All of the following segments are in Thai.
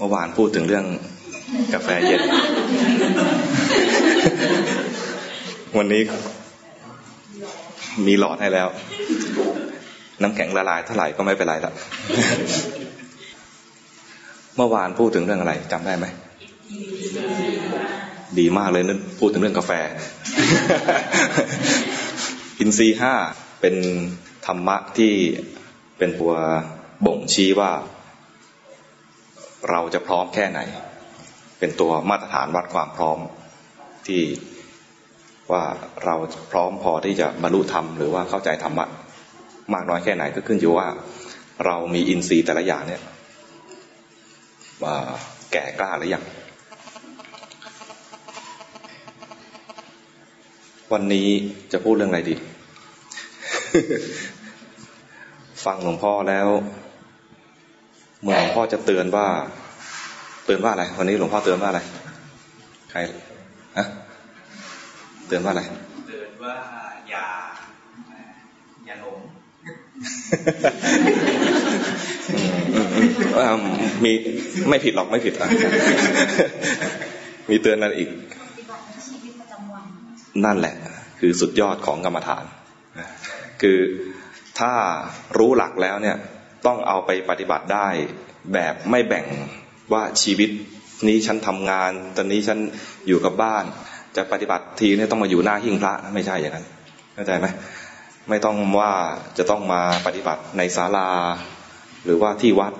เมื่อวานพูดถึงเรื่องกาแฟเย็น วันนี้มีหลอดให้แล้ว น้ำแข็งละลายเท่าไหร่ก็ไม่เป็นไรละเมื่อวานพูดถึงเรื่องอะไรจำได้ไหม ดีมากเลยนั่นพูดถึงเรื่องกาแฟ อินทรีห้าเป็นธรรมะที่เป็นตัวบ่งชี้ว่า เราจะพร้อมแค่ไหน เป็นตัวมาตรฐานวัดความพร้อมที่ว่าเราพร้อมพอที่จะบรรลุธรรมหรือว่าเข้าใจธรรมะมากน้อยแค่ไหนก็ขึ้นอยู่ว่า เรามีอินทรีย์แต่ละอย่างเนี่ยแก่กล้าหรือยังวันนี้จะพูดเรื่องอะไรดี ฟังหลวงพ่อแล้ว เมื่อหลวงพ่อจะเตือนว่า เตือนว่าอะไร วันนี้หลวงพ่อเตือนว่าอะไร ใครฮะเตือนว่าอะไร เตือนว่าอย่าอย่าหลงมีไม่ผิดหรอกไม่ผิดอะมีเตือนอะไรอีก นั่นแหละ คือสุดยอดของกรรมฐาน คือถ้ารู้หลักแล้วเนี่ย ต้องเอาไปปฏิบัติได้แบบไม่แบ่งว่าชีวิตนี้ฉันทำงาน ตอนนี้ฉันอยู่กับบ้าน จะปฏิบัติทีนี่ต้องมาอยู่หน้าหิ้งพระไม่ใช่อย่างนั้นเข้าใจไหมไม่ต้องว่าจะต้องมาปฏิบัติในศาลา หรือว่าที่วัด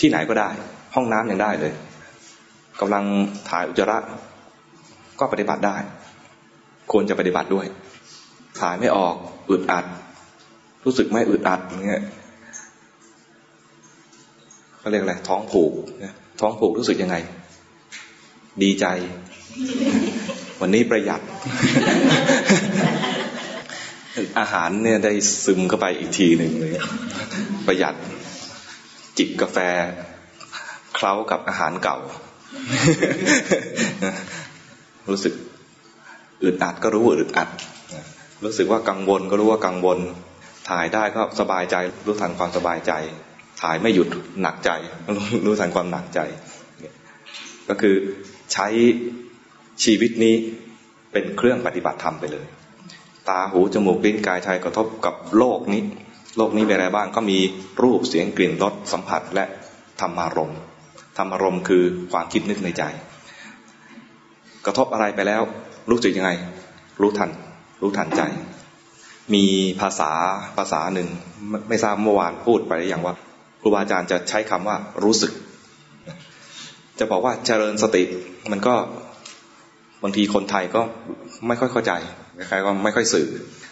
ที่ไหนก็ได้ ห้องน้ำยังได้เลยกำลังถ่ายอุจจาระก็ปฏิบัติได้ ควรจะปฏิบัติด้วยถ่ายไม่ออกอึดอัด รู้สึกไม่อึดอัดอย่างเงี้ย เขาเรียกอะไรท้องผูกนะท้องผูกรู้สึกยังไง ดีใจ วันนี้ประหยัด อาหารเนี่ยได้ซึมเข้าไปอีกทีหนึ่งเลย ประหยัดจิบกาแฟเคล้ากับอาหารเก่า รู้สึกอึดอัดก็รู้ว่าอึดอัด รู้สึกว่ากังวลก็รู้ว่ากังวล ถ่ายได้ก็สบายใจรู้ทันความสบายใจ ถ่ายไม่หยุดหนักใจ รู้ทันความหนักใจ ก็คือใช้ชีวิตนี้เป็นเครื่องปฏิบัติธรรมไปเลย ตาหูจมูกลิ้นกายใจกระทบกับโลกนี้ โลกนี้เป็นอะไรบ้างก็มีรูปเสียงกลิ่นรสสัมผัสและธรรมารมธรรมารมคือความคิดนึกในใจ กระทบอะไรไปแล้ว รู้สึกยังไง รู้ทัน รู้ทันใจมีภาษาภาษาหนึ่งไม่ทราบเมื่อวานพูดไปหรือยังว่า รูบาอาจารย์จะใช้คำว่ารู้สึก จะบอกว่าเจริญสติ มันก็บางทีคนไทยก็ไม่ค่อยเข้าใจใครก็ไม่ค่อยสื่อ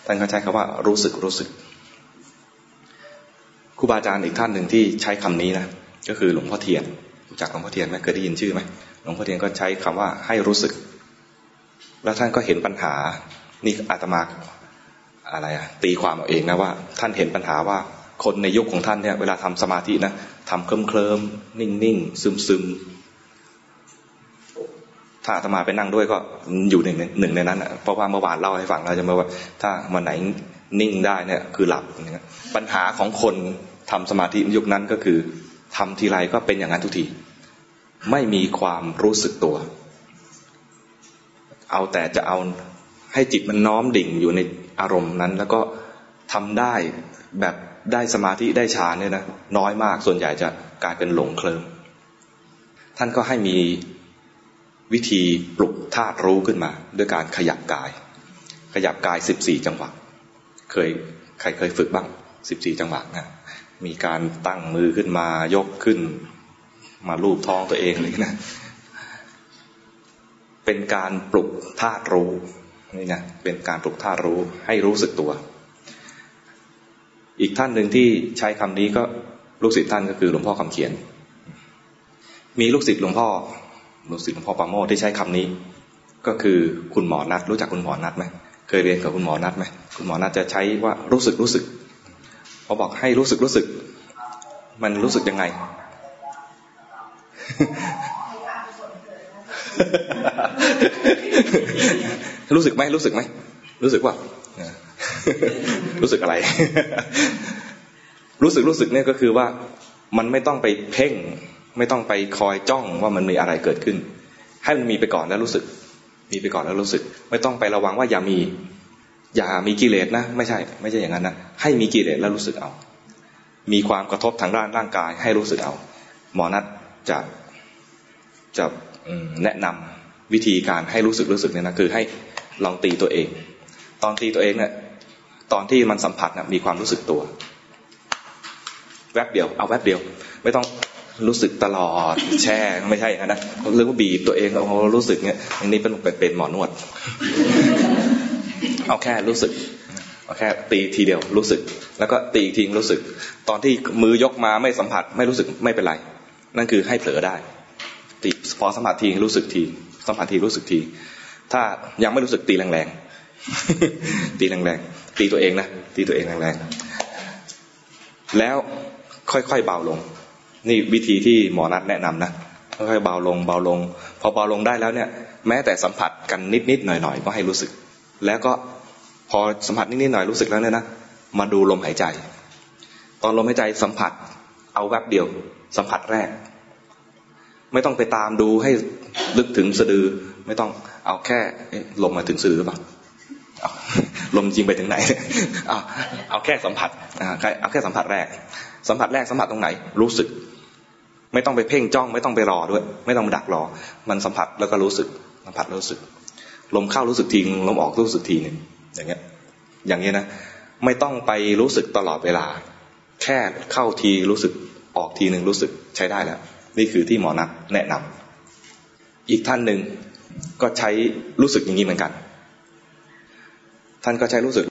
ท่านก็ใช้คำว่ารู้สึกรู้สึกครูบาอาจารย์อีกท่านหนึ่งที่ใช้คำนี้นะก็คือหลวงพ่อเทียนรู้จักหลวงพ่อเทียนไหมเคยได้ยินชื่อไหมหลวงพ่อเทียนก็ใช้คำว่าให้รู้สึก แล้วท่านก็เห็นปัญหานี่อาตมาอะไรอะตีความเอาเองนะว่า ท่านเห็นปัญหาว่า คนในยุคของท่านเนี่ยเวลาทำสมาธินะทำเคลิ้มเคลิมนิ่งนิ่งซึมซึมถ้าอาตมาไปนั่งด้วยก็อยู่หนึ่งหนึ่งในนั้นอะเพราะว่าเมื่อวานเล่าให้ฟังเราจะมาว่า ถ้าวันไหนนิ่งได้เนี่ยคือหลับปัญหาของคนทำสมาธิยุคนั้นก็คือทำทีไรก็เป็นอย่างนั้นทุกทีไม่มีความรู้สึกตัว เอาแต่จะเอาให้จิตมันน้อมดิ่งอยู่ในอารมณ์นั้น แล้วก็ ทำได้แบบได้สมาธิได้ฌานเนี่ยนะน้อยมากส่วนใหญ่จะกลายเป็นหลงเคลิมท่านก็ให้มีวิธีปลุกธาตุรู้ขึ้นมา ด้วยการขยับกาย ขยับกายสิบสี่จังหวะ เคยใครเคยฝึกบ้างสิบสี่จังหวะนะมีการตั้งมือขึ้นมายกขึ้น มาลูบท้องตัวเองเลยนะเป็นการปลุกธาตุรู้นี่นะเป็นการปลุกธาตุรู้ให้รู้สึกตัว อีกท่านหนึ่งที่ใช้คำนี้ก็ลูกศิษย์ท่านก็คือหลวงพ่อคำเขียน มีลูกศิษย์หลวงพ่อลูกศิษย์หลวงพ่อปาโมที่ใช้คำนี้ ก็คือคุณหมอนัดรู้จักคุณหมอนัดไหมเคยเรียนกับคุณหมอนัดไหมคุณหมอนัดจะใช้ว่ารู้สึกรู้สึกพอบอกให้รู้สึกรู้สึก มันรู้สึกยังไง รู้สึกไหมรู้สึกไหมรู้สึกว่า รู้สึกอะไร รู้สึกรู้สึกเนี่ยก็คือว่ามันไม่ต้องไปเพ่ง ไม่ต้องไปคอยจ้องว่ามันมีอะไรเกิดขึ้น ให้มันมีไปก่อนแล้วรู้สึก มีไปก่อนแล้วรู้สึก ไม่ต้องไประวังว่าอย่ามี อย่ามีกิเลสนะ ไม่ใช่ ไม่ใช่อย่างนั้นนะให้มีกิเลสแล้วรู้สึกเอา มีความกระทบทางด้านร่างกาย ให้รู้สึกเอา หมอนัดจะจะแนะนำวิธีการให้รู้สึกรู้สึกเนี่ยนะคือให้ลองตีตัวเอง ตอนตีตัวเองเนี่ย ตอนที่มันสัมผัสนะมีความรู้สึกตัว แวบเดียว เอาแวบเดียว ไม่ต้องรู้สึกตลอดแช่ไม่ใช่อย่างนั้นะเรื่องว่าบีบตัวเองเอารู้สึกเนี่ยอันนี้เป็นเป็นหมอนวด เอาแค่รู้สึกเอาแค่ตีทีเดียวรู้สึก แล้วก็ตีทีรู้สึก ตอนที่มือยกมาไม่สัมผัสไม่รู้สึกไม่เป็นไร นั่นคือให้เผลอได้ติพอสัมผัสทีรู้สึกที สัมผัสทีรู้สึกที ถ้ายังไม่รู้สึกตีแรงๆตีแรงๆ ตีตัวเองนะตีตัวเองแรงๆแล้วค่อยๆเบาลง นี่วิธีที่หมอนัดแนะนำนะค่อยๆเบาลงเบาลง พอเบาลงได้แล้วเนี่ย แม้แต่สัมผัสกันนิดๆหน่อยๆก็ให้รู้สึก แล้วก็พอสัมผัสนิดๆหน่อยรู้สึกแล้วเนี่ยนะมาดูลมหายใจ ตอนลมหายใจสัมผัสเอาแวบเดียว สัมผัสแรก ไม่ต้องไปตามดูให้ลึกถึงสะดือ ไม่ต้องเอาแค่ลมมาถึงสะดือหรือเปล่า ลมจริงไปถึงไหนเอาเอาแค่สัมผัสเอาแค่สัมผัสแรก สัมผัสแรกสัมผัสตรงไหน รู้สึก ไม่ต้องไปเพ่งจ้อง ไม่ต้องไปรอด้วย ไม่ต้องดักรอ มันสัมผัสแล้วก็รู้สึก สัมผัสรู้สึก ลมเข้ารู้สึกทีลมออกรู้สึกทีหนึ่งอย่างเงี้ย อย่างเงี้ยนะ ไม่ต้องไปรู้สึกตลอดเวลา แค่เข้าทีรู้สึกออกทีหนึ่งรู้สึกใช้ได้แล้ว นี่คือที่หมอนักแนะนำอีกท่านหนึ่งก็ใช้รู้สึกอย่างนี้เหมือนกัน ท่านก็ใช้รู้สึก